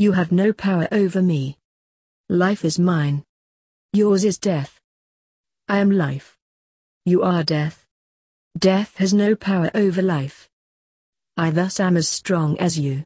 You have no power over me. Life is mine. Yours is death. I am life. You are death. Death has no power over life. I thus am as strong as you.